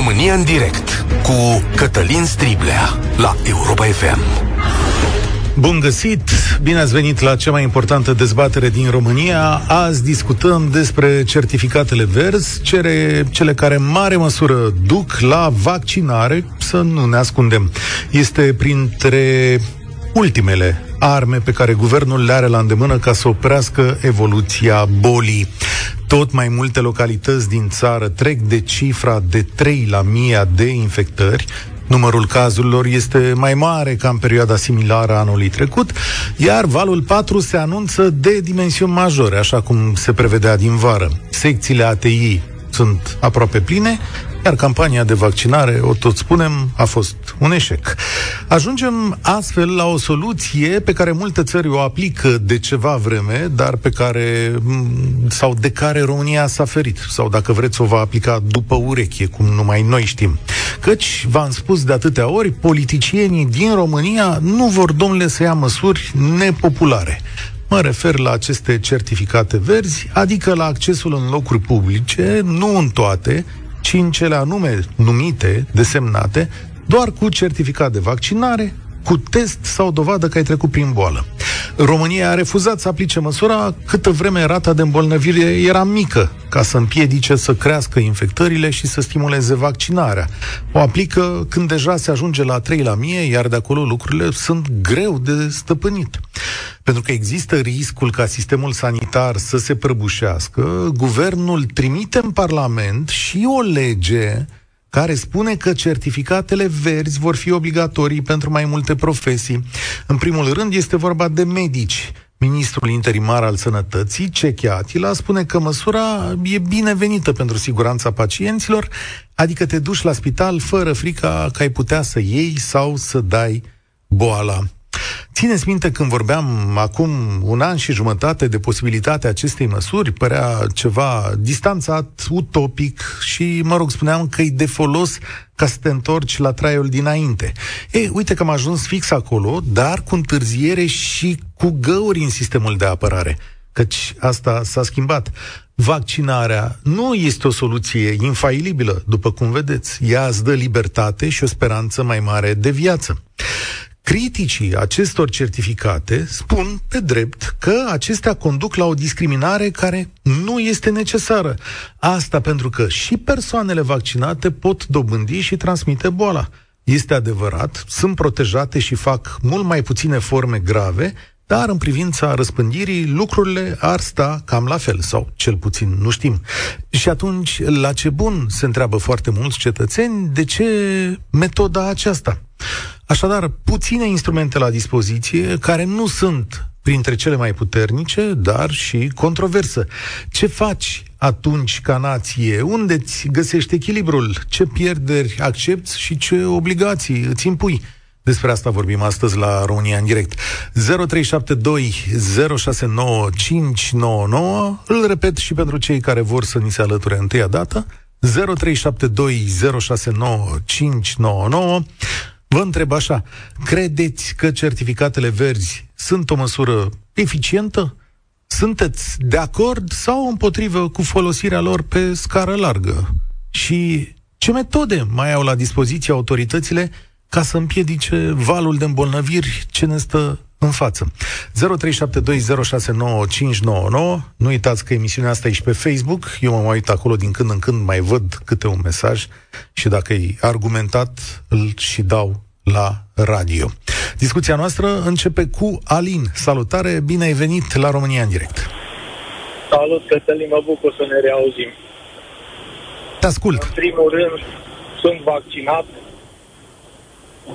România în direct cu Cătălin Striblea la Europa FM. Bun găsit! Bine ați venit la cea mai importantă dezbatere din România. Azi discutăm despre certificatele verzi, cere, cele care în mare măsură duc la vaccinare, să nu ne ascundem. Este printre ultimele arme pe care guvernul le are la îndemână ca să oprească evoluția bolii. Tot mai multe localități din țară trec de cifra de 3 la 1000 de infectări, Numărul cazurilor este mai mare ca în perioada similară anului trecut, iar valul 4 se anunță de dimensiuni majore, așa cum se prevedea din vară. Secțiile ATI sunt aproape pline, iar campania de vaccinare, o tot spunem, a fost un eșec. Ajungem astfel la o soluție pe care multe țări o aplică de ceva vreme, dar pe care, sau de care România s-a ferit, sau dacă vreți o va aplica după ureche, cum numai noi știm. Căci, v-am spus de atâtea ori, politicienii din România nu vor, domnule, să ia măsuri nepopulare. Mă refer la aceste certificate verzi, adică la accesul în locuri publice, nu în toate, ci în cele anume numite, desemnate, doar cu certificat de vaccinare, cu test sau dovadă că ai trecut prin boală. România a refuzat să aplice măsura câtă vreme rata de îmbolnăvire era mică, ca să împiedice să crească infectările și să stimuleze vaccinarea. O aplică când deja se ajunge la 3 la mie, iar de acolo lucrurile sunt greu de stăpânit. Pentru că există riscul ca sistemul sanitar să se prăbușească, guvernul trimite în Parlament și o lege care spune că certificatele verzi vor fi obligatorii pentru mai multe profesii. În primul rând este vorba de medici. Ministrul interimar al sănătății, Cechia Atila, spune că măsura e binevenită pentru siguranța pacienților, adică te duci la spital fără frica că ai putea să iei sau să dai boala. Țineți minte când vorbeam acum un an și jumătate de posibilitatea acestei măsuri, părea ceva distanțat, utopic și, mă rog, spuneam că e de folos ca să te întorci la traiul dinainte. Ei, uite că am ajuns fix acolo, dar cu întârziere și cu găuri în sistemul de apărare. Căci asta s-a schimbat. Vaccinarea nu este o soluție infailibilă, după cum vedeți. Ea îți dă libertate și o speranță mai mare de viață. Criticii acestor certificate spun pe drept că acestea conduc la o discriminare care nu este necesară. Asta pentru că și persoanele vaccinate pot dobândi și transmite boala. Este adevărat, sunt protejate și fac mult mai puține forme grave, dar în privința răspândirii lucrurile ar sta cam la fel, sau cel puțin nu știm. Și atunci, la ce bun se întreabă foarte mulți cetățeni, de ce metoda aceasta? Așadar, puține instrumente la dispoziție care nu sunt printre cele mai puternice, dar și controversă. Ce faci atunci ca nație? Unde îți găsești echilibrul? Ce pierderi accepti și ce obligații îți impui? Despre asta vorbim astăzi la România în direct. 0372 069599 Îl repet și pentru cei care vor să ni se alăture întâia dată. 0372 069599 Vă întreb așa, credeți că certificatele verzi sunt o măsură eficientă? Sunteți de acord sau împotrivă cu folosirea lor pe scară largă? Și ce metode mai au la dispoziție autoritățile ca să împiedice valul de îmbolnăviri ce ne stă în față. 0372069599 Nu uitați că emisiunea asta e și pe Facebook. Eu mă uit acolo din când în când, mai văd câte un mesaj și dacă e argumentat, îl și dau la radio. Discuția noastră începe cu Alin. Salutare, bine ai venit la România în direct. Salut, Cătălin, mă bucur să ne reauzim. Te ascult. În primul rând, sunt vaccinat,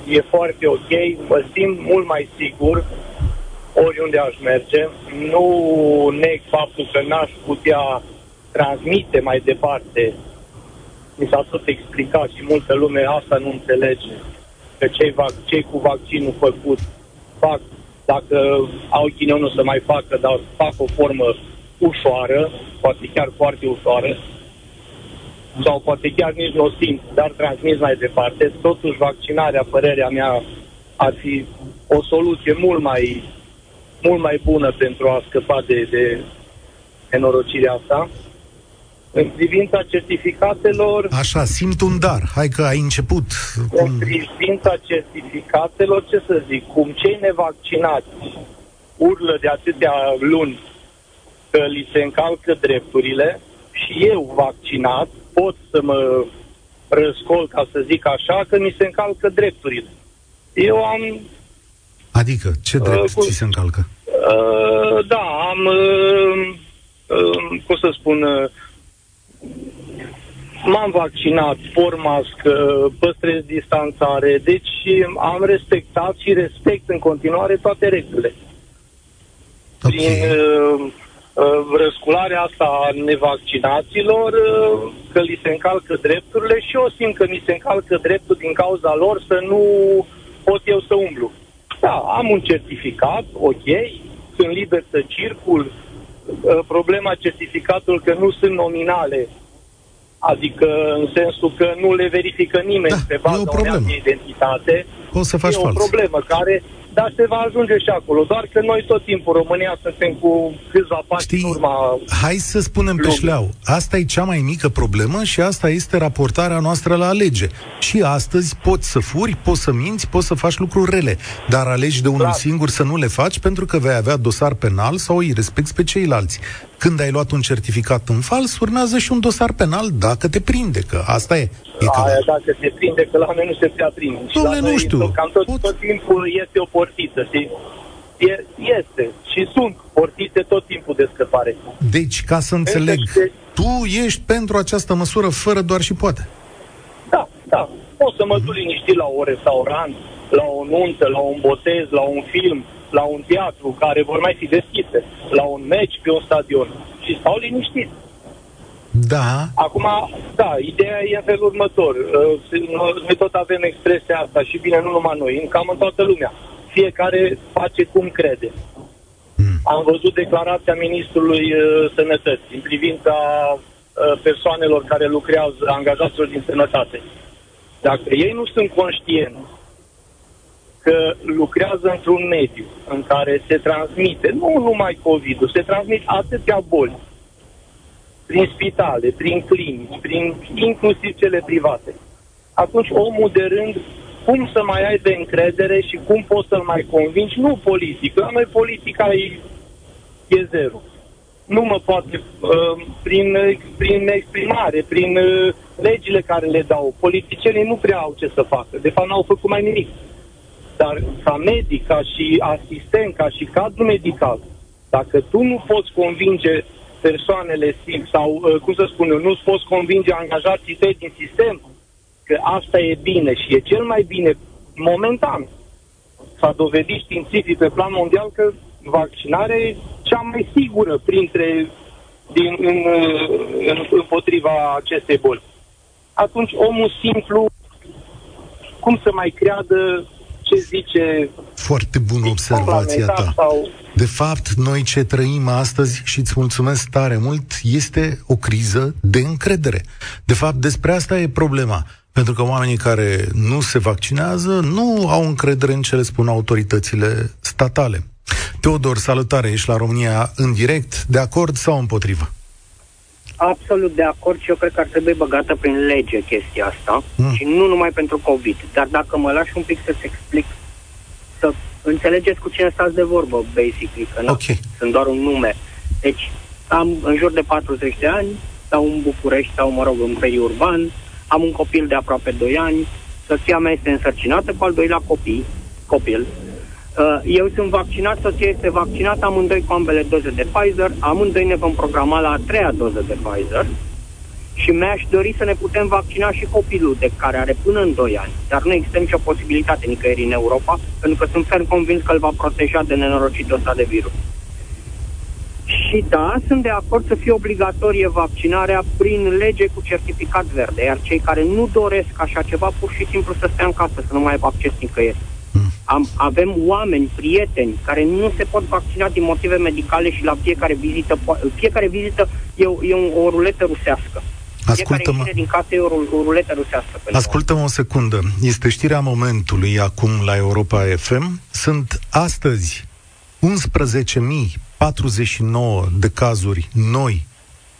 e foarte ok, mă simt mult mai sigur oriunde aș merge. Nu neg faptul că n-aș putea transmite mai departe. Mi s-a tot explicat și multă lume asta nu înțelege. Că cei, vac- cei cu vaccinul făcut fac, dacă au ghinionul să mai facă, dar fac o formă ușoară, poate chiar foarte ușoară, sau poate chiar nici nu o simt, dar transmis mai departe. Totuși, vaccinarea, părerea mea, ar fi o soluție mult mai, mult mai bună pentru a scăpa de, de nenorocirea asta. În privința certificatelor... Așa, simt un dar. Hai că ai început. Cum... În privința certificatelor, ce să zic, cum cei nevaccinați urlă de atâtea luni că li se încalcă drepturile și eu vaccinat pot să mă răscol, ca să zic așa, că mi se încalcă drepturile. Eu am... Adică, ce drept uh, cu, ți se încalcă? Uh, da, am, uh, uh, cum să spun, uh, m-am vaccinat, por mască, păstrez distanțare, deci am respectat și respect în continuare toate regulile. Okay. Prin uh, uh, răscularea asta a nevaccinaților, uh, că li se încalcă drepturile și eu simt că mi se încalcă dreptul din cauza lor să nu pot eu să umblu. Da, am un certificat, ok, sunt liber să circul, uh, problema certificatului că nu sunt nominale, adică în sensul că nu le verifică nimeni da, pe baza unei identitate. O să faci e fals. o problemă care dar se va ajunge și acolo. Doar că noi tot timpul, România, suntem cu câțiva pași Știi, în urma... hai să spunem pe șleau. Asta e cea mai mică problemă și asta este raportarea noastră la alege. Și astăzi poți să furi, poți să minți, poți să faci lucruri rele, dar alegi de unul Clar. singur să nu le faci pentru că vei avea dosar penal sau îi respecti pe ceilalți. Când ai luat un certificat în fals, urmează și un dosar penal dacă te prinde, că asta e. e Aia, dacă te prinde, că la noi nu se prea prinde. Dom'le, nu știu. Cam tot, Pot... tot timpul este o portiță, știi? E, este și sunt portite tot timpul de scăpare. Deci, ca să înțeleg, de... tu ești pentru această măsură fără doar și poate. Da, da. Poți să mă duc liniștit la un restaurant, la o nuntă, la un botez, la un film, la un teatru care vor mai fi deschise, la un meci pe un stadion și stau liniștit. Da. Acum, da, ideea e în felul următor. Uh, noi tot avem expresia asta și bine, nu numai noi, cam în toată lumea. Fiecare face cum crede. Mm. Am văzut declarația Ministrului uh, Sănătății în privința uh, persoanelor care lucrează, angajaților din sănătate. Dacă ei nu sunt conștienți că lucrează într-un mediu în care se transmite, nu numai COVID-ul, se transmit atâtea boli prin spitale, prin clinici, prin inclusiv cele private. Atunci omul de rând, cum să mai ai de încredere și cum poți să-l mai convingi? Nu politic. La noi politica e, e zero. Nu mă poate, uh, prin, prin exprimare, prin uh, legile care le dau. Politicienii nu prea au ce să facă. De fapt, n-au făcut mai nimic. Dar ca medic, ca și asistent, ca și cadru medical, dacă tu nu poți convinge persoanele sau, uh, cum să spun eu, nu poți convinge angajații tăi din sistem că asta e bine și e cel mai bine momentan. S-a dovedit științific pe plan mondial că vaccinarea e cea mai sigură printre din, în, în, împotriva acestei boli. Atunci omul simplu, cum să mai creadă ce zice... Foarte bună observația ta. Sau... De fapt, noi ce trăim astăzi, și îți mulțumesc tare mult, este o criză de încredere. De fapt, despre asta e problema. Pentru că oamenii care nu se vaccinează nu au încredere în ce le spun autoritățile statale. Teodor, salutare, ești la România în direct, de acord sau împotrivă? Absolut de acord și eu cred că ar trebui băgată prin lege chestia asta mm. și nu numai pentru COVID. Dar dacă mă lași un pic să-ți explic, să înțelegeți cu cine stați de vorbă, basically, că okay. sunt doar un nume. Deci, am în jur de 40 de ani, stau în București sau, mă rog, în periurban, am un copil de aproape 2 ani, soția mea este însărcinată cu al doilea copii, copil, Uh, eu sunt vaccinat, soția este vaccinată, amândoi cu ambele doze de Pfizer, amândoi ne vom programa la a treia doză de Pfizer și mi-aș dori să ne putem vaccina și copilul de care are până în 2 ani. Dar nu există nicio posibilitate nicăieri în Europa, pentru că sunt ferm convins că îl va proteja de nenorocitul ăsta de virus. Și da, sunt de acord să fie obligatorie vaccinarea prin lege cu certificat verde, iar cei care nu doresc așa ceva, pur și simplu să stea în casă, să nu mai aibă acces nicăieri. Am, avem oameni, prieteni, care nu se pot vaccina din motive medicale și la fiecare vizită, fiecare vizită e, o, e o ruletă rusească. Ascultă-mă. din casă e o, o ruletă rusească. Ascultă-mă o secundă. Este știrea momentului acum la Europa FM. Sunt astăzi 11.049 de cazuri noi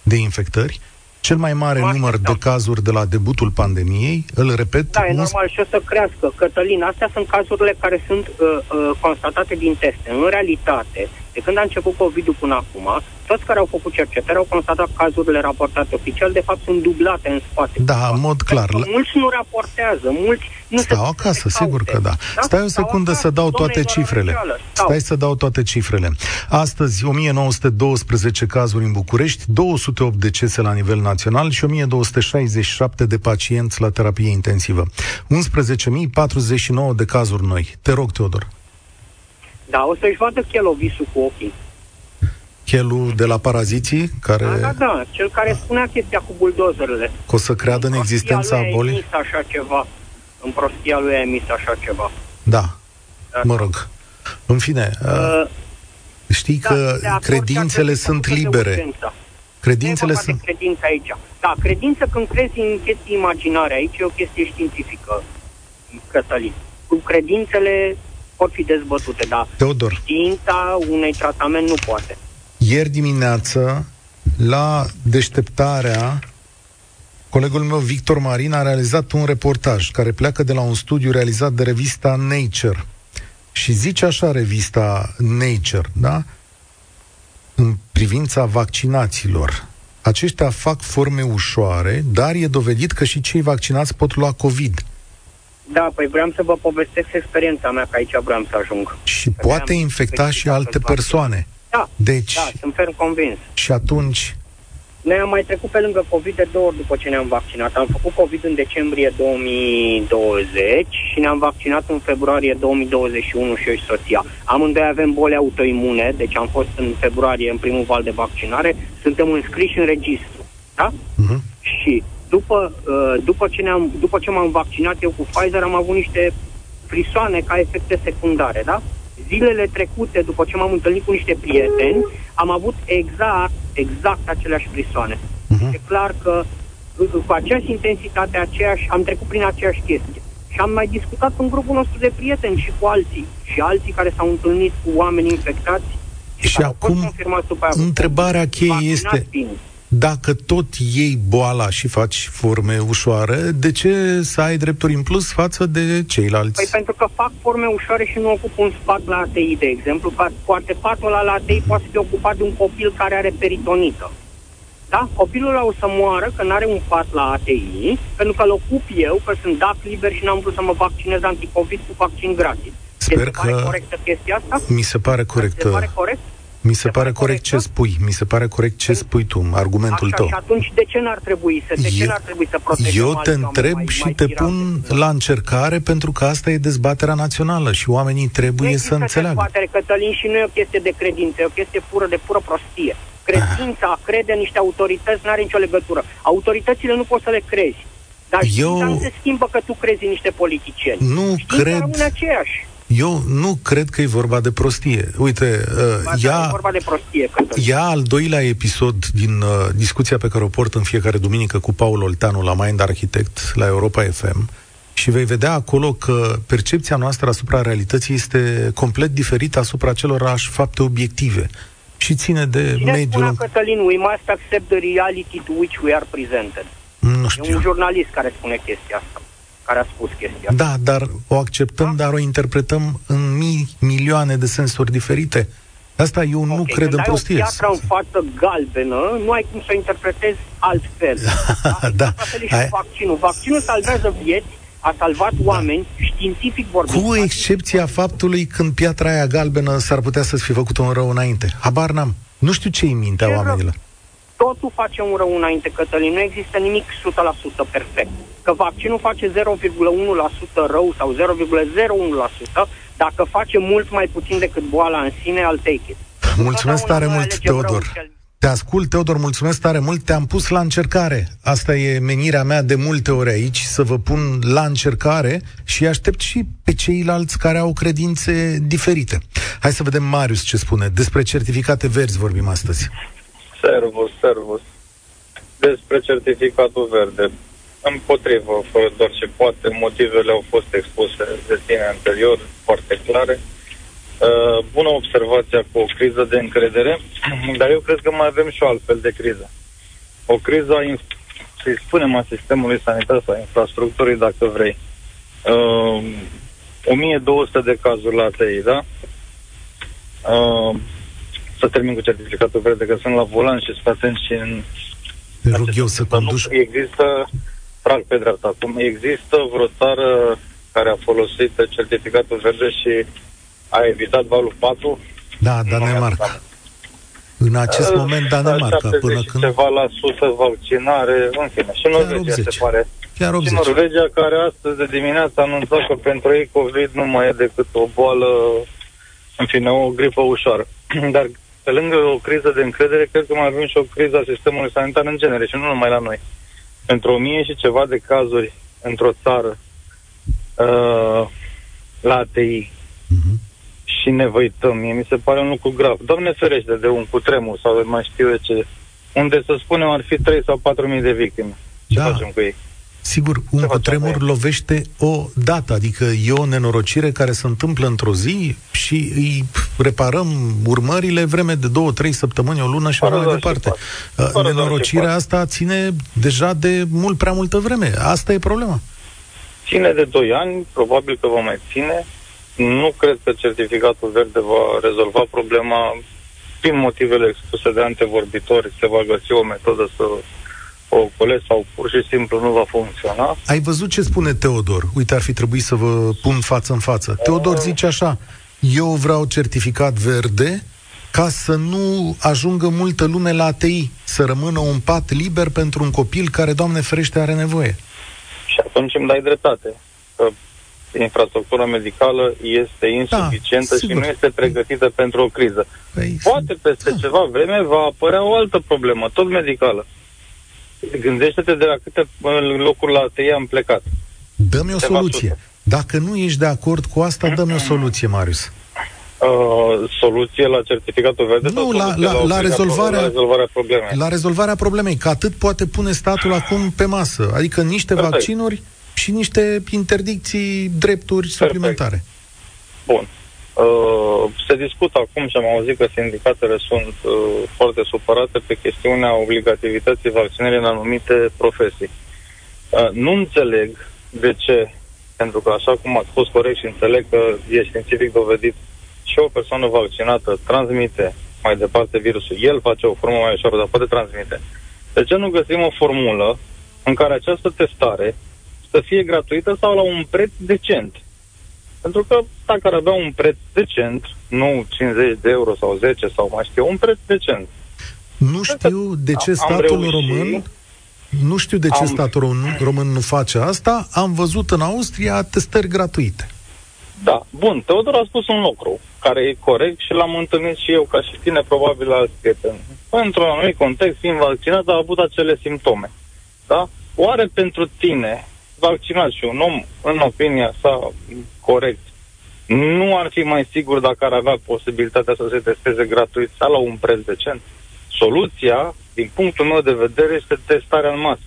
de infectări, cel mai mare Mă număr de așteptam. cazuri de la debutul pandemiei, îl repet, Da, e 11 normal și o să crească. Cătălin, astea sunt cazurile care sunt uh, uh, constatate din teste. În realitate, de când a început COVID-ul până acum, toți care au făcut cercetări au constatat că cazurile raportate oficial, de fapt, sunt dublate în spate. Da, în mod clar. Pentru că mulți nu raportează, mulți nu Stau se acasă, se sigur caute. că da. Stai o Stau secundă acasă, să dau domnule, toate e doar o cifrele. răceală. Stau. Stai să dau toate cifrele. Astăzi, 1912 cazuri în București, 208 decese la nivel național și 1267 de pacienți la terapie intensivă. 11.049 de cazuri noi. Te rog, Teodor. Da, o să-și vadă chelovisul cu ochii. Chelul de la paraziții, care Da, da, da, cel care spunea chestia cu buldozerele. că o să creadă în prostia existența lui a bolii? emis așa ceva. În prostia lui a emis așa ceva. Da, Da. mă rog. În fine, Uh, știi da, că sunt de acord și ar credințele trebui sunt făcută de libere. urgență. Credințele Nu e vorba sunt... de credință aici. Da, credință când crezi în chestii imaginare, aici e o chestie științifică, Cătălin. Cu credințele pot fi dezbătute, dar Teodor, știința unei tratament nu poate. Ieri dimineață, la deșteptarea, colegul meu Victor Marin a realizat un reportaj care pleacă de la un studiu realizat de revista Nature. Și zice așa revista Nature, da? În privința vaccinaților. Aceștia fac forme ușoare, dar e dovedit că și cei vaccinați pot lua COVID. Da, păi vreau să vă povestesc experiența mea, că aici vreau să ajung. Și Că poate mi-am infecta și specificat alte în vaccin. persoane. Da, Deci, da, sunt ferm convins. și atunci, Noi am mai trecut pe lângă COVID de două ori după ce ne-am vaccinat. Am făcut COVID în decembrie 2020 și ne-am vaccinat în februarie 2021 și eu și soția. Amândoi avem boli autoimune, deci am fost în februarie în primul val de vaccinare. Suntem înscriși în registru. Da? uh-huh. Și după, uh, după, ce ne-am, după ce m-am vaccinat eu cu Pfizer, am avut niște frisoane ca efecte secundare, da? Zilele trecute, după ce m-am întâlnit cu niște prieteni, am avut exact, exact aceleași frisoane. Mhm. E clar că uh, cu aceeași intensitate, aceeași, am trecut prin aceeași chestie. Și am mai discutat în grupul nostru de prieteni și cu alții. Și alții care s-au întâlnit cu oameni infectați și, Și care au fost acum, confirmați după aia cu întrebarea cheie vaccinați este- fiind. Dacă tot iei boala și faci forme ușoare, de ce să ai drepturi în plus față de ceilalți? Păi pentru că fac forme ușoare și nu ocup un spat la ATI, de exemplu. Că Poate patul ăla la ATI poate fi ocupat de un copil care are peritonită. Da? Copilul ăla o să moară că nu are un pat la ATI, pentru că îl ocup eu, că sunt dat liber și n-am vrut să mă vaccinez anticovid cu vaccin gratis. Sper Ți se pare că- corectă chestia asta? Mi se pare corect. Ți se pare corect? Mi se se pare pare corect ce corect, spui. Mi se pare corect ce spui tu, argumentul Așa, tău. și atunci de ce n-ar trebui să, de ce Eu- n-ar trebui să protejăm Eu alți te oameni întreb mai- și mai te tirați pun decât la încercare pentru că asta e dezbaterea națională și oamenii Nu trebuie să există înțeleagă. dezbatere, Cătălin, și nu e o chestie de credință, e o chestie pură de pură prostie. Credința, a crede în niște autorități, nu are nicio legătură. Autoritățile nu poți să le crezi. Dar Eu- știința nu se schimbă că tu crezi în niște politicieni. Nu Știința cred- rămâne aceeași. Eu nu cred că e vorba de prostie. Uite, Ba, uh, da, ea, E vorba de prostie, Cătălin. Ia al doilea episod din uh, discuția pe care o port în fiecare duminică cu Paul Olteanu la Mind Architect la Europa FM și vei vedea acolo că percepția noastră asupra realității este complet diferită asupra acelorași fapte obiective și ține de Cine mediul... spunea, în- Cătălin, we must accept the reality to which we are presented. Nu E un știu. jurnalist care spune chestia asta, care a spus chestia asta. Da, dar o acceptăm, dar o interpretăm în mii, milioane de sensuri diferite. Asta eu nu Ok, cred când în ai prostie. o piatră în față galbenă, nu ai cum să o interpretezi altfel. Da. La fel e și Ai- cu vaccinul. Vaccinul salvează vieți, a salvat oameni, științific vorbind. Cu excepția faptului când piatra aia galbenă s-ar putea să-ți fi făcut un rău înainte. Habar n-am. Nu știu ce-i în mintea Ce rău? oamenilor. Totul face un rău înainte, Cătălin. Nu există nimic 100% perfect. Că vaccinul face 0,1% rău sau 0,01%, dacă face mult mai puțin decât boala în sine, I'll take it. Mulțumesc Întotdeauna tare voi mult, alegem răul Teodor. cel- Te ascult, Teodor, mulțumesc tare mult. Te-am pus la încercare. Asta e menirea mea de multe ori aici, să vă pun la încercare și aștept și pe ceilalți care au credințe diferite. Hai să vedem Marius ce spune. Despre certificate verzi vorbim astăzi. Servus, servus. Despre certificatul verde. Împotrivă, fără doar ce poate, motivele au fost expuse de tine anterior, foarte clare. Uh, bună observația cu o criză de încredere, dar eu cred că mai avem și o altfel de criză. O criză a inf- să-i spunem a sistemului sanitar sau infrastructurii, dacă vrei. Uh, 1200 de cazuri la ATI, da? Uh, să termin cu certificatul verde, că sunt la volan și sunt atent și în... Te rog eu să conduci. Există, trag pe dreapta acum, există vreo țară care a folosit certificatul verde și a evitat valul 4? Da, Danemarca. În acest uh, moment Danemarca, până când... ceva la sută vaccinare, în fine. Și Norvegia se pare. Chiar 80. Și Norvegia, care astăzi de dimineață a anunțat că pentru ei COVID nu mai e decât o boală, în fine, o gripă ușoară. Dar pe lângă o criză de încredere, cred că mai avem și o criză a sistemului sanitar în genere și nu numai la noi. Pentru o mie și ceva de cazuri într-o țară uh, la ATI, uh-huh și ne văităm. Mie mi se pare un lucru grav. Doamne ferește de un cutremur sau de mai știu de ce, unde să spunem ar fi 3 sau 4 mii de victime. Ce da. facem cu ei? Sigur, un Ce cutremur lovește o dată, adică e o nenorocire care se întâmplă într-o zi și îi reparăm urmările vreme de două, trei săptămâni, o lună și Fără mai departe. Uh, nenorocirea asta ține deja de mult prea multă vreme. Asta e problema. Ține de 2 ani, probabil că va mai ține. Nu cred că certificatul verde va rezolva problema prin motivele expuse de antevorbitori. Se va găsi o metodă să o ocolesc sau pur și simplu nu va funcționa. Ai văzut ce spune Teodor? Uite, ar fi trebuit să vă pun față în față. Teodor zice așa, eu vreau certificat verde ca să nu ajungă multă lume la ATI, să rămână un pat liber pentru un copil care, Doamne ferește, are nevoie. Și atunci îmi dai dreptate. Că infrastructura medicală este insuficientă da, și nu este pregătită pentru o criză. Păi, Poate peste da. ceva vreme va apărea o altă problemă, tot medicală. Gândește-te de la câte locuri la tăie am plecat. Dă-mi o soluție. Dacă nu ești de acord cu asta, dă-mi o soluție, Marius. Uh, soluție la certificatul verde? Nu, la, la, la, la, rezolvarea, la rezolvarea problemei. La rezolvarea problemei, că atât poate pune statul acum pe masă. Adică niște Perfect. vaccinuri și niște interdicții, drepturi Perfect. suplimentare. Bun. Uh, se discută acum și am auzit că sindicatele sunt uh, foarte supărate pe chestiunea obligativității vaccinării în anumite profesii. Uh, nu înțeleg de ce, pentru că așa cum ați spus corect și înțeleg că e științific dovedit și o persoană vaccinată transmite mai departe virusul, el face o formă mai ușoară, dar poate transmite. De ce nu găsim o formulă în care această testare să fie gratuită sau la un preț decent. Pentru că dacă ar avea un preț decent, nu 50 de euro sau 10 sau mai știu, un preț decent. Nu știu de ce statul român nu știu de ce am... statul român nu face asta. Am văzut în Austria testări gratuite. Da, bun. Teodor a spus un lucru care e corect și l-am întâlnit și eu ca și tine, probabil alți prieteni. Într-un anumit context, fiind vaccinat, a avut acele simptome. Da? Oare pentru tine vaccinat și un om, în opinia sa, corect, nu ar fi mai sigur dacă ar avea posibilitatea să se testeze gratuit sau la un preț decent? Soluția, din punctul meu de vedere, este testarea în masă.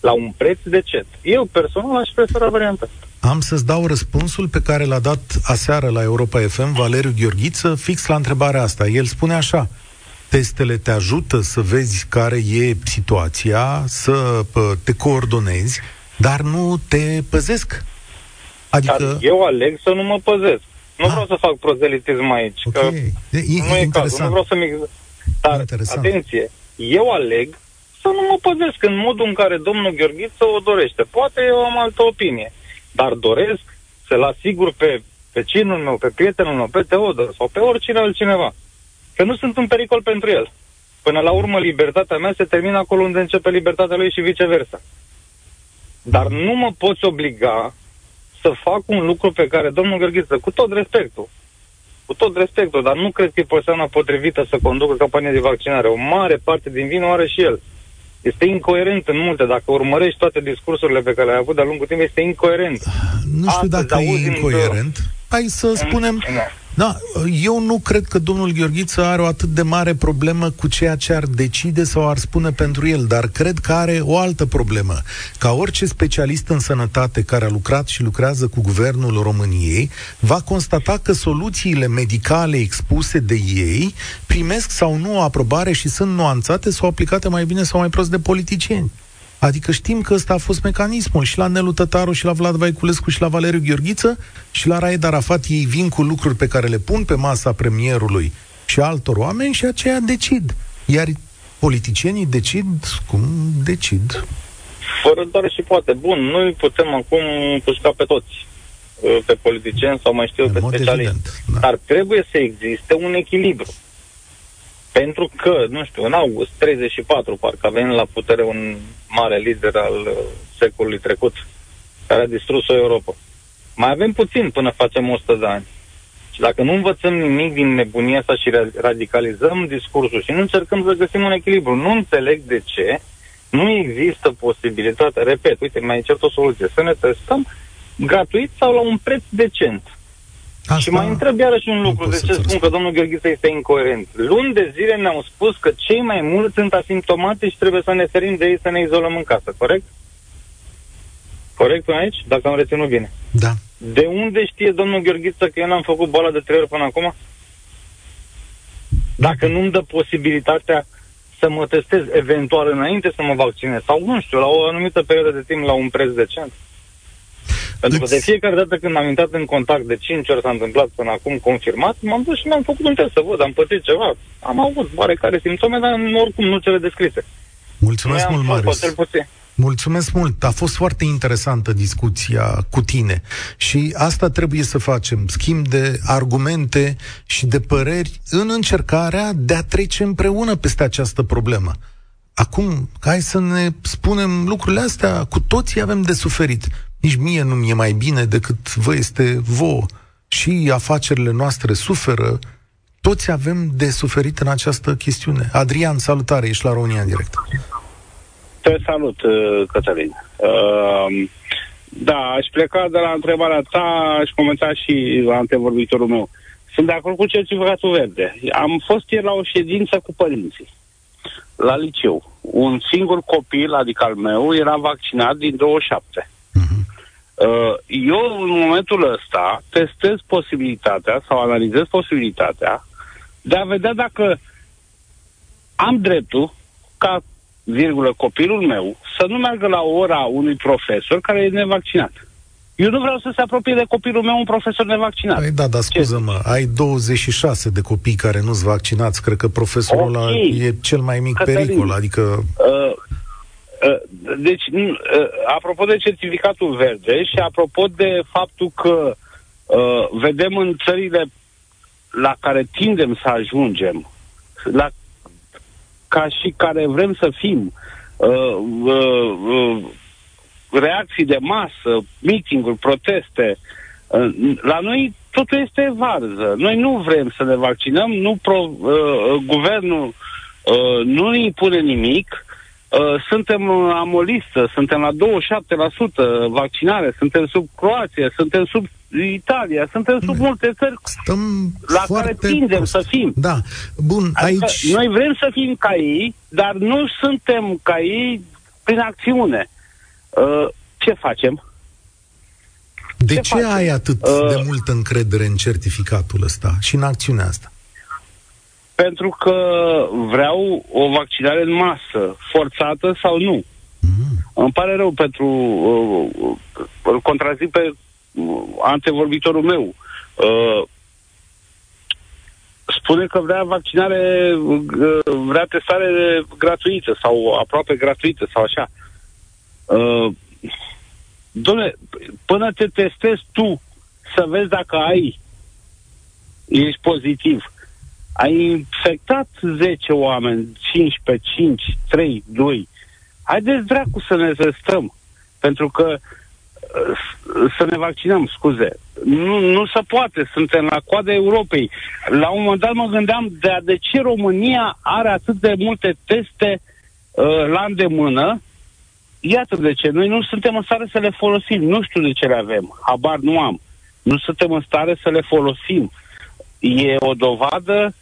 La un preț decent. Eu personal aș prefera varianta Am să-ți dau răspunsul pe care l-a dat aseară la Europa FM Valeriu Gheorghiță fix la întrebarea asta. El spune așa, testele te ajută să vezi care e situația, să te coordonezi, dar nu te păzesc. Adică... Dar eu aleg să nu mă păzesc. Nu ah. vreau să fac prozelitism aici, okay. că e, e, nu e cazul, nu vreau să mi Dar, interesant. atenție, eu aleg să nu mă păzesc în modul în care domnul Gheorghiță o dorește. Poate eu am altă opinie, dar doresc să-l asigur pe vecinul meu, pe prietenul meu, pe Teodor sau pe oricine altcineva, că nu sunt un pericol pentru el. Până la urmă, libertatea mea se termină acolo unde începe libertatea lui și viceversa. Dar nu mă poți obliga să fac un lucru pe care domnul Gărghiță, cu tot respectul, cu tot respectul, dar nu cred că e persoana potrivită să conducă campania de vaccinare. O mare parte din vin o are și el. Este incoerent în multe. Dacă urmărești toate discursurile pe care le-ai avut de-a lungul timp, este incoerent. Nu știu Astăzi dacă e incoerent. Hai să spunem... Nu. Da, eu nu cred că domnul Gheorghiță are o atât de mare problemă cu ceea ce ar decide sau ar spune pentru el, dar cred că are o altă problemă. Ca orice specialist în sănătate care a lucrat și lucrează cu guvernul României, va constata că soluțiile medicale expuse de ei primesc sau nu o aprobare și sunt nuanțate sau aplicate mai bine sau mai prost de politicieni. Adică știm că ăsta a fost mecanismul și la Nelu Tătaru, și la Vlad Vaiculescu, și la Valeriu Gheorghiță, și la Raed Arafat ei vin cu lucruri pe care le pun pe masa premierului și altor oameni și aceia decid. Iar politicienii decid cum decid. Fără doar și poate. Bun, noi putem acum pușca pe toți uh, pe politicieni sau mai știu, În pe mod specialiști. evident, da. Dar trebuie să existe un echilibru. Pentru că, nu știu, în august 34, parcă a venit la putere un mare lider al uh, secolului trecut, care a distrus o Europa. Mai avem puțin până facem 100 de ani. Și dacă nu învățăm nimic din nebunia asta și ra- radicalizăm discursul și nu încercăm să găsim un echilibru, nu înțeleg de ce nu există posibilitatea, repet, uite, mai cert o soluție, să ne testăm gratuit sau la un preț decent. Asta Și mai întreb iarăși un nu lucru, pot de să-ți ce spun răspund. că domnul Gheorghiță este incoerent. Luni de zile ne-au spus că cei mai mulți sunt asimptomatici și trebuie să ne ferim de ei să ne izolăm în casă, corect? Corect până aici? Dacă am reținut bine. Da. De unde știe domnul Gheorghiță că eu n-am făcut boala de trei ori până acum? Dacă nu-mi dă posibilitatea să mă testez eventual înainte să mă vaccinez sau, nu știu, la o anumită perioadă de timp la un preț decent. Pentru că Îți- de fiecare dată când am intrat în contact, de 5 ori s-a întâmplat până acum confirmat, m-am dus și mi-am făcut un test să văd, am pățit ceva. Am avut oarecare simptome, dar oricum nu cele descrise. Mulțumesc Noi am mult, fost, Marius. cel puțin. Mulțumesc mult. A fost foarte interesantă discuția cu tine și asta trebuie să facem, schimb de argumente și de păreri în încercarea de a trece împreună peste această problemă. Acum, hai să ne spunem lucrurile astea, cu toții avem de suferit. Nici mie nu mi-e mai bine decât vă este vouă. Și afacerile noastre suferă, toți avem de suferit în această chestiune. Adrian, salutare, ești la România în direct. Te salut, uh, Cătălin. Uh, da, aș pleca de la întrebarea ta, aș comenta și antevorbitorul meu. Sunt de acord cu certificatul verde. Am fost ieri la o ședință cu părinții, la liceu. Un singur copil, adică al meu, era vaccinat din 27. Uh, Eu, în momentul ăsta, testez posibilitatea sau analizez posibilitatea de a vedea dacă am dreptul ca virgulă, copilul meu să nu meargă la ora unui profesor care e nevaccinat. Eu nu vreau să se apropie de copilul meu un profesor nevaccinat. Păi da, dar scuză-mă, ai 26 de copii care nu-s vaccinați, cred că profesorul Ok. ăla e cel mai mic Cătălin. pericol, adică... Uh, uh, deci, n- uh, apropo de certificatul verde și apropo de faptul că uh, vedem în țările la care tindem să ajungem, la, ca și care vrem să fim, uh, uh, uh, reacții de masă, meeting-uri, proteste, uh, la noi totul este varză. Noi nu vrem să ne vaccinăm, nu pro, uh, guvernul uh, nu ne impune nimic, uh, suntem uh, am o listă, suntem la 27% vaccinare, suntem sub Croația, suntem sub Italia, suntem sub multe țări Stăm la foarte care tindem prost. să fim. Da, bun, Adică aici... noi vrem să fim ca ei, dar nu suntem ca ei prin acțiune. Uh, ce facem? De ce ce facem? ai atât Uh, de multă încredere în certificatul ăsta și în acțiunea asta? Pentru că vreau o vaccinare în masă, forțată sau nu. Mm. Îmi pare rău pentru... Uh, uh, îl contrazic pe uh, antevorbitorul meu. Uh, spune că vrea vaccinare, uh, vrea testare gratuită sau aproape gratuită sau așa. Uh, Dom'le, până te testezi tu să vezi dacă ai, ești pozitiv, ai infectat 10 oameni, 15, 5, 3, 2. Haideți dracu să ne testăm. Pentru că uh, să ne vaccinăm, scuze. Nu, nu se poate, suntem la coada Europei. La un moment dat mă gândeam de, de ce România are atât de multe teste uh, la îndemână. Iată de ce. Noi nu suntem în stare să le folosim. Nu știu de ce le avem. Habar nu am. Nu suntem în stare să le folosim. E o dovadă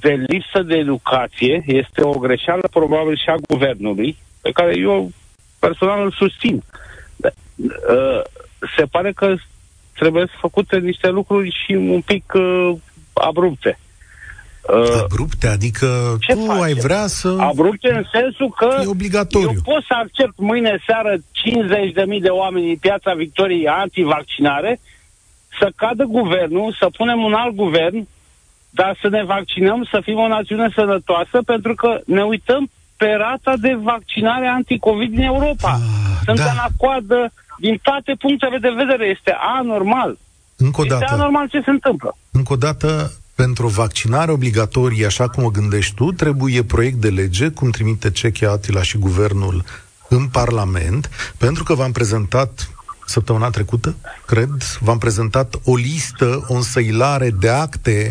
de lipsă de educație. Este o greșeală probabil și a guvernului, pe care eu personal îl susțin. Da, uh, Se pare că trebuie făcute niște lucruri și un pic uh, abrupte. Uh, abrupte, adică ce tu face? ai vrea să... Abrupte în sensul că e obligatoriu. eu pot să accept mâine seară 50.000 de oameni în piața Victoriei antivaccinare, să cadă guvernul, să punem un alt guvern, dar să ne vaccinăm, să fim o națiune sănătoasă, pentru că ne uităm pe rata de vaccinare anticovid din Europa. Ah, Suntem da. la coadă din toate punctele de vedere. Este anormal. Încă o dată. Este anormal ce se întâmplă. Încă o dată, pentru vaccinare obligatorie, așa cum o gândești tu, trebuie proiect de lege, cum trimite Cechia Atila și guvernul în Parlament, pentru că v-am prezentat săptămâna trecută, cred, v-am prezentat o listă, o însăilare de acte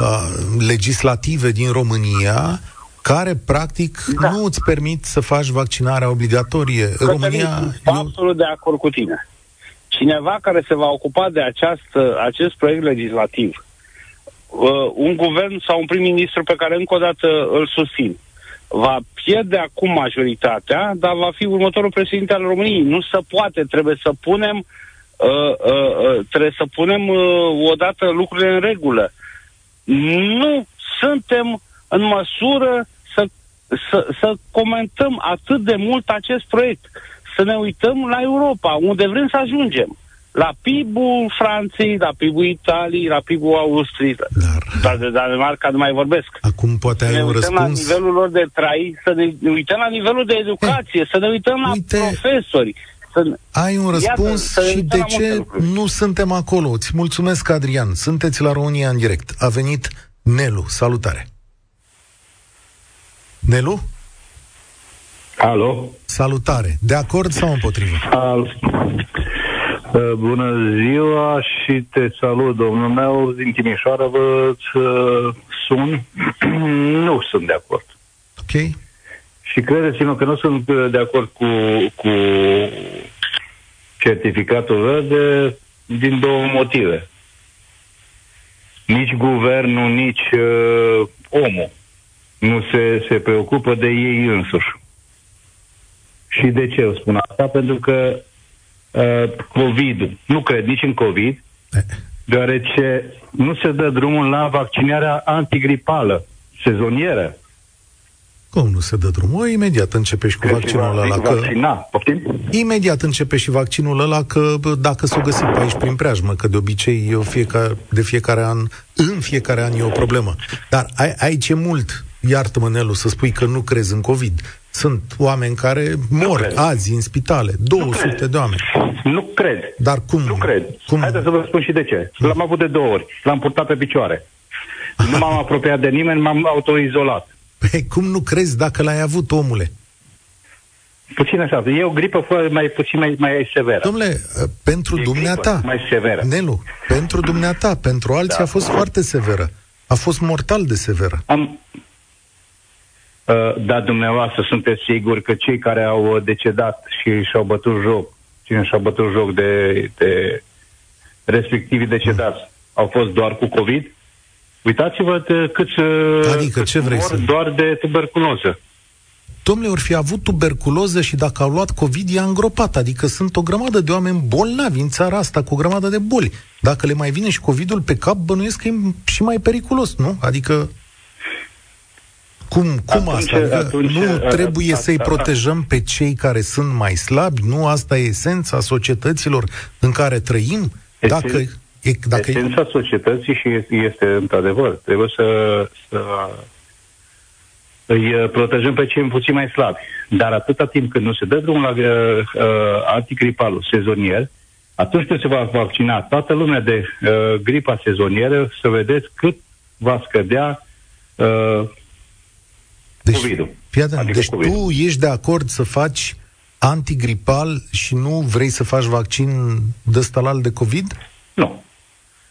uh, legislative din România care, practic, da. nu îți permit să faci vaccinarea obligatorie. Cătălin, România... Eu... absolut de acord cu tine. Cineva care se va ocupa de această, acest proiect legislativ, uh, un guvern sau un prim-ministru pe care încă o dată îl susțin, va pierde acum majoritatea, dar va fi următorul președinte al României. Nu se poate, trebuie să punem uh, uh, uh, trebuie să punem uh, odată lucrurile în regulă. Nu suntem în măsură să, să, să comentăm atât de mult acest proiect. Să ne uităm la Europa, unde vrem să ajungem la PIB-ul Franței, la PIB-ul Italiei, la PIB-ul Austriei. Dar... Dar de Danemarca nu mai vorbesc. Acum poate ai un răspuns... la nivelul lor de trai, să ne uităm la nivelul de educație, eh, să ne uităm la uite, profesori. Să... Ai un răspuns Iată, și de ce nu suntem acolo. Îți mulțumesc, Adrian. Sunteți la România în direct. A venit Nelu. Salutare. Nelu? Alo? Salutare. De acord sau împotrivă? Alo. Uh, bună ziua și te salut, domnul meu, din Timișoara vă uh, sun. nu sunt de acord. Ok. Și credeți-mă că nu sunt de acord cu, cu certificatul verde din două motive. Nici guvernul, nici uh, omul nu se, se preocupă de ei însuși. Și de ce eu spun asta? Pentru că uh, covid nu cred nici în COVID, deoarece nu se dă drumul la vaccinarea antigripală, sezonieră. Cum nu se dă drumul? Imediat începe și cu Crezi vaccinul ăla. Că... Vaccina, Imediat începe și vaccinul ăla că dacă s-o găsit pe aici prin preajmă, că de obicei eu fiecare, de fiecare an, în fiecare an e o problemă. Dar aici e mult, iartă-mă, Nelu, să spui că nu crezi în COVID. Sunt oameni care mor azi în spitale, 200 de oameni. Nu cred. Dar cum? Nu cred. Cum? Haideți să vă spun și de ce. L-am avut de două ori. L-am purtat pe picioare. Nu m-am apropiat de nimeni, m-am autoizolat. Păi, cum nu crezi dacă l-ai avut, omule? Puțin așa. E o gripă mai puțin mai, mai severă. Domnule, pentru e dumneata, mai severă. Nelu, pentru dumneata, pentru alții da. a fost foarte severă. A fost mortal de severă. Am, Uh, dar dumneavoastră sunteți siguri că cei care au decedat și și-au bătut joc, cine și-au bătut joc de, de respectivii decedați, mm. au fost doar cu COVID? Uitați-vă câți, uh, adică, câți ce vrei mor să... doar de tuberculoză. Domnule, ori fi avut tuberculoză și dacă au luat COVID, i-a îngropat. Adică sunt o grămadă de oameni bolnavi în țara asta cu o grămadă de boli. Dacă le mai vine și COVID-ul pe cap, bănuiesc că e și mai periculos, nu? Adică cum, cum atunci, asta? Adică atunci, nu trebuie asta, să-i protejăm pe cei care sunt mai slabi? Nu asta e esența societăților în care trăim? Dacă, e, dacă esența e... societății și este, este într-adevăr. Trebuie să, să îi uh, protejăm pe cei puțin mai slabi. Dar atâta timp când nu se dă drumul la uh, uh, antigripalul sezonier, atunci când se va vaccina toată lumea de uh, gripa sezonieră, să vedeți cât va scădea uh, deci, COVID-ul. Adică deci COVID. tu ești de acord să faci antigripal și nu vrei să faci vaccin de stalal de COVID? Nu.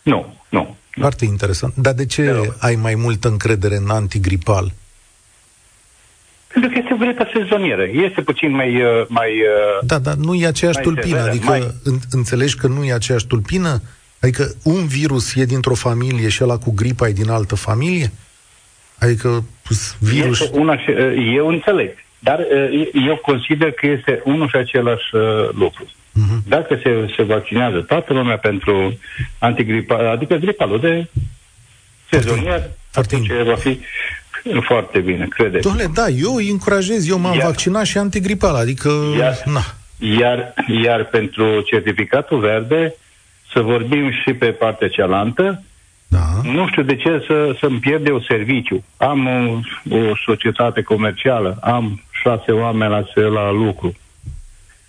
Nu, nu. Foarte interesant. Dar de ce de ai mai multă încredere în antigripal? Pentru că este o gripă sezonieră. Este puțin mai... Uh, mai uh, da, dar nu e aceeași tulpină. Severă, adică mai... înțelegi că nu e aceeași tulpină? Adică un virus e dintr-o familie și ăla cu gripa e din altă familie? Adică virus... Este una și, eu înțeleg, dar eu consider că este unul și același lucru. Uh-huh. Dacă se, se vaccinează toată lumea pentru antigripa, adică gripalul de sezonier, Foarte atunci va fi foarte bine, credeți. Doamne, da, eu îi încurajez, eu m-am Iar- vaccinat și antigripal, adică, Iar- na. Iar, iar pentru certificatul verde, să vorbim și pe partea cealaltă, Da. Nu știu de ce să, să-mi pierde o serviciu. Am o, o societate comercială, am șase oameni la, la lucru,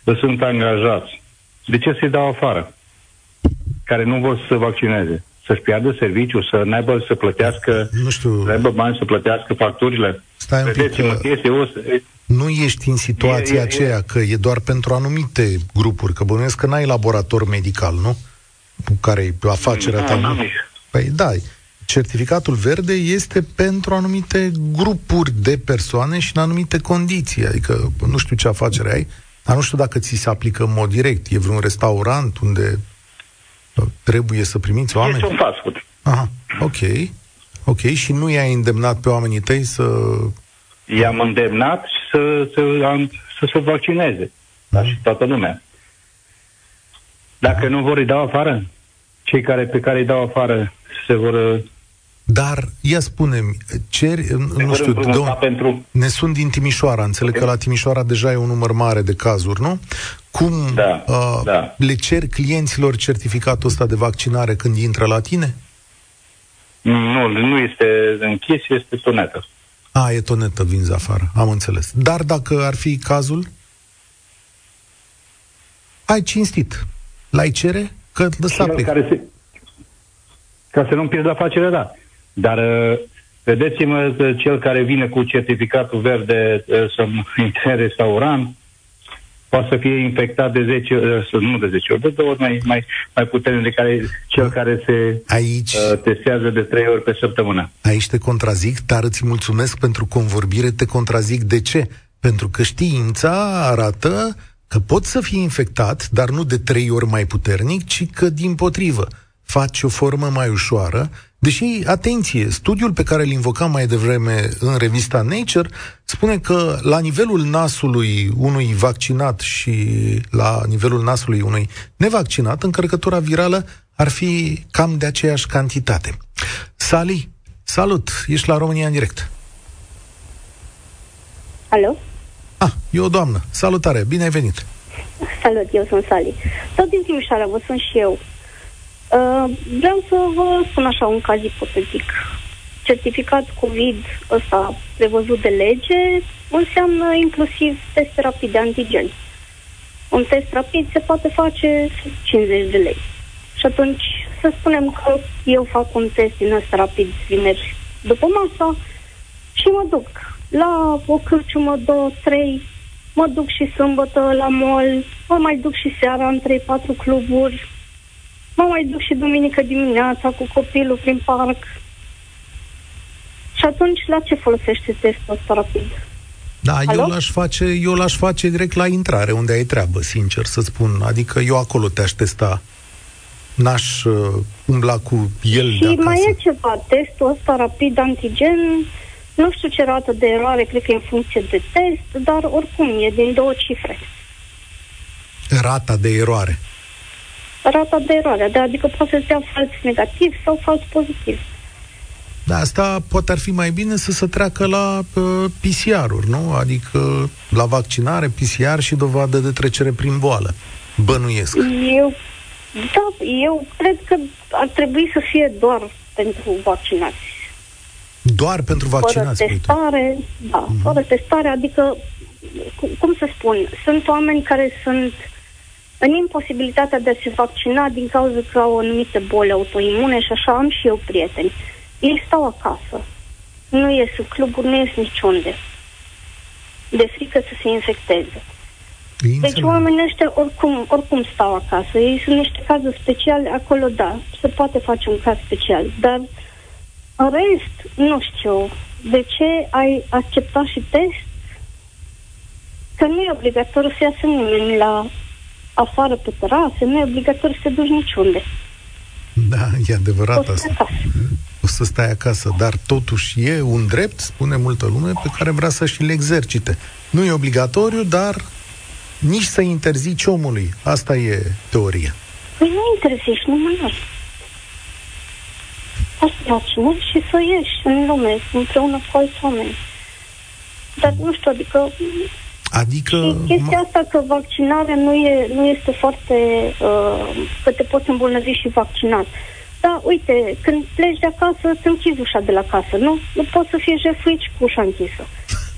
că sunt angajați. De ce să-i dau afară? Care nu vor să se vaccineze. Să-și piardă serviciu, să n-aibă să plătească, Nu știu, să aibă bani să plătească facturile. stai un pic, Vedeți-mă, că este o, nu ești în situația E- e- e- aceea că e doar pentru anumite grupuri, că bănuiesc că n-ai laborator medical, nu? Cu care e afacerea ta. Nu, nu? n-am nici. Păi da, certificatul verde este pentru anumite grupuri de persoane și în anumite condiții. Adică nu știu ce afacere ai, dar nu știu dacă ți se aplică în mod direct. E vreun restaurant unde uh, trebuie să primiți oameni? Este un fast food. Aha, ok. Ok, și nu i-ai îndemnat pe oamenii tăi să... I-am îndemnat să, să, am, să se vaccineze. Da, și toată lumea. Dacă nu vor îi dau afară, cei care, pe care îi dau afară se vor, Dar, ia spune-mi, ceri, se nu vor știu, de împrumuta un- pentru... ne sunt din Timișoara, înțeleg Ok. că la Timișoara deja e un număr mare de cazuri, nu? Cum Da, uh, da. le cer clienților certificatul ăsta de vaccinare când intră la tine? Nu, nu este închis, este tonetă. A, e tonetă, vinzi afară, am înțeles. Dar dacă ar fi cazul, ai cinstit. L-ai cere? Că lăsa Cel plec. care se, ca să nu-mi pierzi afacerea, da. Dar uh, vedeți-mă, că cel care vine cu certificatul verde uh, să intre în restaurant, poate să fie infectat de 10, uh, să- nu de 10 ori, de două ori mai, mai, mai puternic de care cel care se Aici, uh, testează de 3 ori pe săptămână. aici te contrazic, dar îți mulțumesc pentru convorbire, te contrazic. De ce? Pentru că știința arată că poți să fii infectat, dar nu de trei ori mai puternic, ci că din potrivă faci o formă mai ușoară, deși, atenție, studiul pe care îl invocam mai devreme în revista Nature spune că la nivelul nasului unui vaccinat și la nivelul nasului unui nevaccinat, încărcătura virală ar fi cam de aceeași cantitate. Sali, salut, ești la România în direct. Alo? Ah, e o doamnă. Salutare, bine ai venit. Salut, eu sunt Sali. Tot din Timișoara, vă sunt și eu. Uh, vreau să vă spun așa un caz ipotetic. Certificat COVID ăsta prevăzut de lege înseamnă inclusiv test rapid de antigen. Un test rapid se poate face sub 50 de lei. Și atunci să spunem că eu fac un test din ăsta rapid vineri după masa și mă duc la o cârciumă, două, trei, mă duc și sâmbătă la mall, mă mai duc și seara în 3-4 cluburi, mă mai duc și duminică dimineața cu copilul prin parc. Și atunci la ce folosește testul ăsta rapid? Da, eu Alo? l-aș, face, eu l-aș face direct la intrare, unde ai treabă, sincer să spun. Adică eu acolo te-aș testa. N-aș uh, umbla cu el de Și acasă. mai e ceva, testul ăsta rapid antigen, nu știu ce rată de eroare, cred că e în funcție de test, dar oricum e din două cifre. Rata de eroare. Rata de eroare, da, adică poate să dea fals negativ sau fals pozitiv. Da, asta poate ar fi mai bine să se treacă la uh, PCR-uri, nu? Adică la vaccinare, PCR și dovadă de trecere prin boală. Bănuiesc. Eu, da, eu cred că ar trebui să fie doar pentru vaccinați. Doar pentru Fără vaccinați, spui tu. testare, da, Mhm. fără testare, adică, cu- cum să spun, sunt oameni care sunt în imposibilitatea de a se vaccina din cauza că au anumite boli autoimune și așa am și eu prieteni. Ei stau acasă. Nu ies în cluburi, nu ies niciunde. De frică să se infecteze. Deci Înțeleg. oamenii ăștia oricum, oricum stau acasă. Ei sunt niște cazuri speciale, acolo da, se poate face un caz special. Dar în rest, nu știu, de ce ai acceptat și test? Că nu e obligatoriu să iasă nimeni la afară pe terase, nu e obligatoriu să te duci niciunde. Da, e adevărat Poți asta. acasă. o să stai acasă, dar totuși e un drept, spune multă lume, pe care vrea să și-l exercite. Nu e obligatoriu, dar nici să interzici omului. Asta e teoria. Păi nu interziști nimănui. să te vaccinezi și să ieși în lume împreună cu alți oameni. Dar nu știu, adică Adică... Și chestia asta că vaccinarea nu, e, nu este foarte... Uh, că te poți îmbolnăvi și vaccinat. Da, uite, când pleci de acasă, îți închizi ușa de la casă, nu? Nu poți să fii jefuit și cu ușa închisă.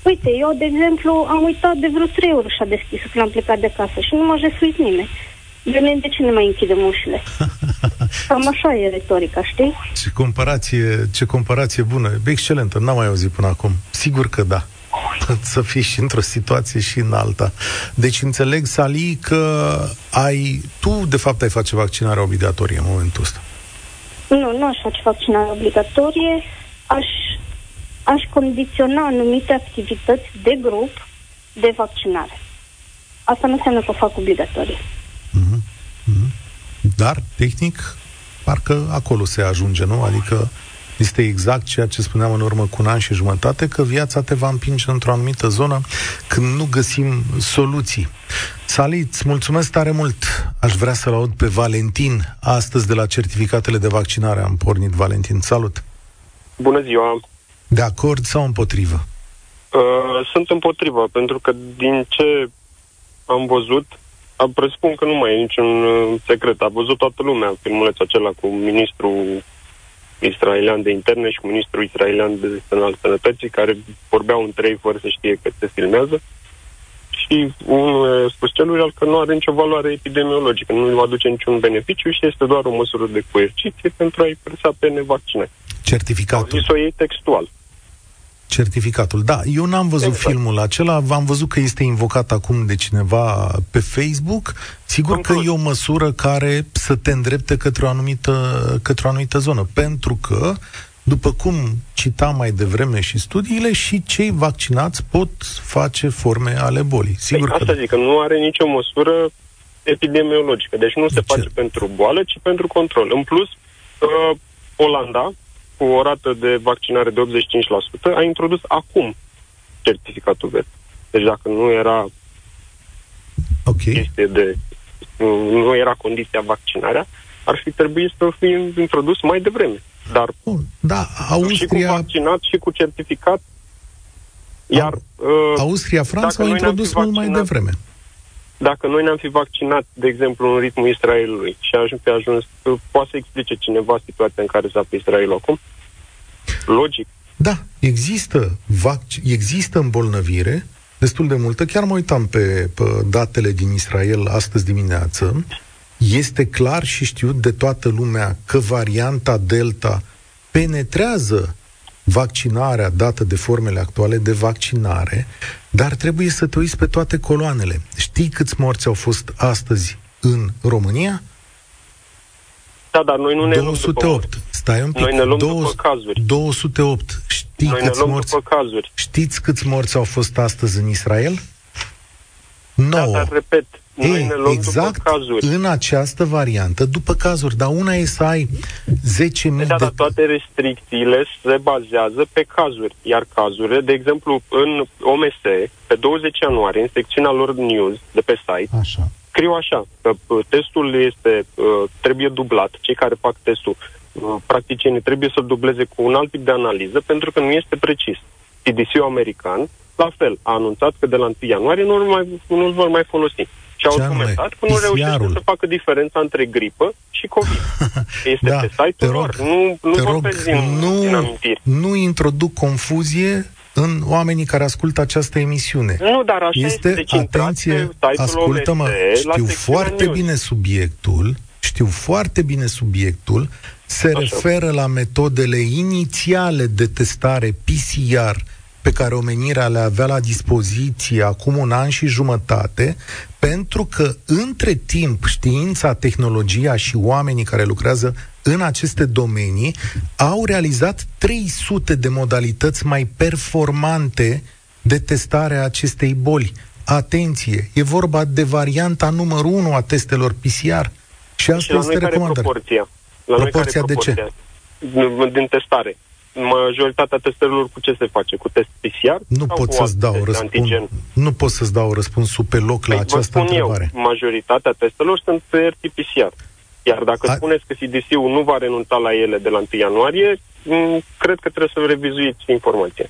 Uite, eu, de exemplu, am uitat de vreo trei ori ușa deschisă când am plecat de acasă și nu m-a jefuit nimeni. De de ce ne mai închidem ușile? Cam așa e retorica, știi? Ce comparație, ce comparație bună. Excelentă, n-am mai auzit până acum. Sigur că da. să fii și într-o situație și în alta. Deci înțeleg, Sali, că ai, tu de fapt ai face vaccinarea obligatorie în momentul ăsta. Nu, nu aș face vaccinarea obligatorie. Aș, aș condiționa anumite activități de grup de vaccinare. Asta nu înseamnă că o fac obligatorie. Mm-hmm. Mm-hmm. Dar, tehnic, parcă acolo se ajunge, nu? Adică este exact ceea ce spuneam în urmă cu un an și jumătate, că viața te va împinge într-o anumită zonă când nu găsim soluții. Sali, îți mulțumesc tare mult. Aș vrea să-l aud pe Valentin astăzi de la certificatele de vaccinare. Am pornit, Valentin. Salut! Bună ziua! De acord sau împotrivă? Uh, sunt împotrivă, pentru că din ce am văzut, am presupun că nu mai e niciun uh, secret. A văzut toată lumea filmulețul acela cu ministrul israelian de interne și ministrul israelian de al sănătății, care vorbeau între ei fără să știe că se filmează. Și unul a spus celuilalt că nu are nicio valoare epidemiologică, nu îi aduce niciun beneficiu și este doar o măsură de coerciție pentru a-i presa pe nevaccinați. Certificatul. Au zis-o ei textual certificatul. Da, eu n-am văzut exact. filmul acela, v-am văzut că este invocat acum de cineva pe Facebook. Sigur că e o măsură care să te îndrepte către o anumită, către o anumită zonă, pentru că după cum citam mai devreme și studiile, și cei vaccinați pot face forme ale bolii. Sigur păi, că asta zic, că nu are nicio măsură epidemiologică. Deci nu de se ce? face pentru boală, ci pentru control. În plus, uh, Olanda, cu o rată de vaccinare de 85%, a introdus acum certificatul verde. Deci dacă nu era okay. chestie de... nu era condiția vaccinarea, ar fi trebuit să fie introdus mai devreme. Dar Bun, da, Austria... și cu vaccinat și cu certificat, iar... Uh, Austria, Franța au introdus mult mai devreme. Dacă noi ne-am fi vaccinat, de exemplu, în ritmul Israelului și am fi ajuns, poate să explice cineva situația în care se află Israelul acum? Logic. Da, există, vac- există îmbolnăvire destul de multă. Chiar mă uitam pe, pe datele din Israel astăzi dimineață. Este clar și știut de toată lumea că varianta Delta penetrează vaccinarea dată de formele actuale de vaccinare, dar trebuie să te uiți pe toate coloanele. Știi câți morți au fost astăzi în România? Da, dar noi nu ne 208. luăm după Stai un pic. Noi ne luăm 200, după cazuri. 208. Știi noi câți ne luăm morți? după cazuri. Știți câți morți au fost astăzi în Israel? 9. Da, dar repet, noi Ei, ne luăm exact după cazuri. în această variantă, după cazuri, dar una e să ai 10.000 da, de... dar toate restricțiile se bazează pe cazuri, iar cazurile, de exemplu, în OMS, pe 20 ianuarie, în secțiunea lor news de pe site, Așa. scriu așa, că uh, testul este, uh, trebuie dublat, cei care fac testul, uh, practicienii trebuie să dubleze cu un alt tip de analiză, pentru că nu este precis. CDC-ul american, la fel, a anunțat că de la 1 ianuarie nu-l, mai, nu-l vor mai folosi. Și au comentat că nu reușește să facă diferența între gripă și COVID. Este da, pe site-ul rog, lor. Nu, nu te rog, rog, din, nu, din amintiri. nu introduc confuzie în oamenii care ascultă această emisiune. Nu, dar așa este. este Deci atenție, ascultă-mă, știu foarte news. bine subiectul, știu foarte bine subiectul, se așa. referă la metodele inițiale de testare PCR pe care omenirea le avea la dispoziție acum un an și jumătate, pentru că între timp știința, tehnologia și oamenii care lucrează în aceste domenii au realizat 300 de modalități mai performante de testare a acestei boli. Atenție, e vorba de varianta numărul 1 a testelor PCR. Și asta și este recomandarea. Proporția? La proporția noi care de proporția? ce? Din testare majoritatea testelor cu ce se face? Cu test PCR? Nu pot să-ți dau răspuns. Nu pot să-ți dau răspunsul pe loc păi la această întrebare. Eu, majoritatea testelor sunt pe RT-PCR. Iar dacă A... spuneți că CDC-ul nu va renunța la ele de la 1 ianuarie, m- cred că trebuie să revizuiți informația.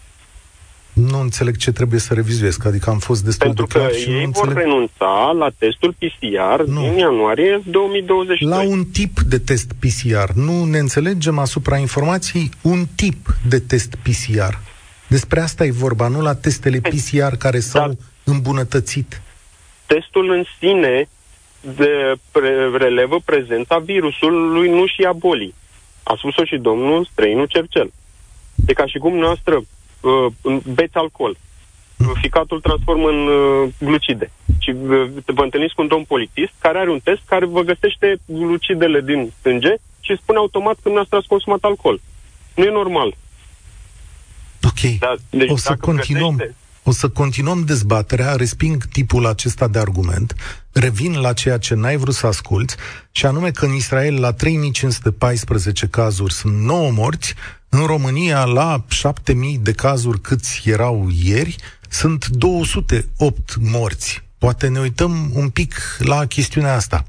Nu înțeleg ce trebuie să revizuiesc, adică am fost destul Pentru de că clar și nu ei vor înțeleg... renunța la testul PCR Nu. din ianuarie 2022. La un tip de test PCR. Nu ne înțelegem asupra informației un tip de test PCR. Despre asta e vorba, nu la testele PCR care s-au Dar- îmbunătățit. Testul în sine de pre- relevă prezența virusului, nu și a bolii. A spus-o și domnul străinul Cercel. E ca și cum noastră uh, beți alcool. Ficatul transformă în uh, glucide. Și uh, vă întâlniți cu un domn polițist care are un test care vă găsește glucidele din sânge și spune automat că dumneavoastră ați consumat alcool. Nu e normal. Ok. Da, deci o să dacă continuăm. găsește- O să continuăm dezbaterea, resping tipul acesta de argument, revin la ceea ce n-ai vrut să asculți, și anume că în Israel la 3514 cazuri sunt 9 morți, în România la 7000 de cazuri câți erau ieri, sunt 208 morți. Poate ne uităm un pic la chestiunea asta.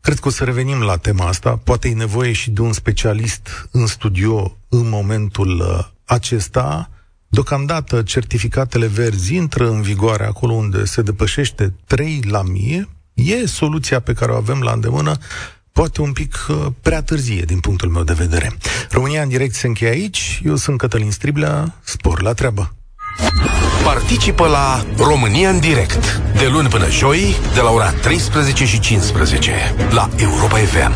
Cred că o să revenim la tema asta. Poate e nevoie și de un specialist în studio în momentul uh, acesta. Deocamdată, certificatele verzi intră în vigoare acolo unde se depășește 3 la mie. E soluția pe care o avem la îndemână, poate un pic uh, prea târzie din punctul meu de vedere. România în direct se încheie aici. Eu sunt Cătălin Striblea. Spor la treabă! Participă la România în direct de luni până joi de la ora 13 și 15 la Europa FM.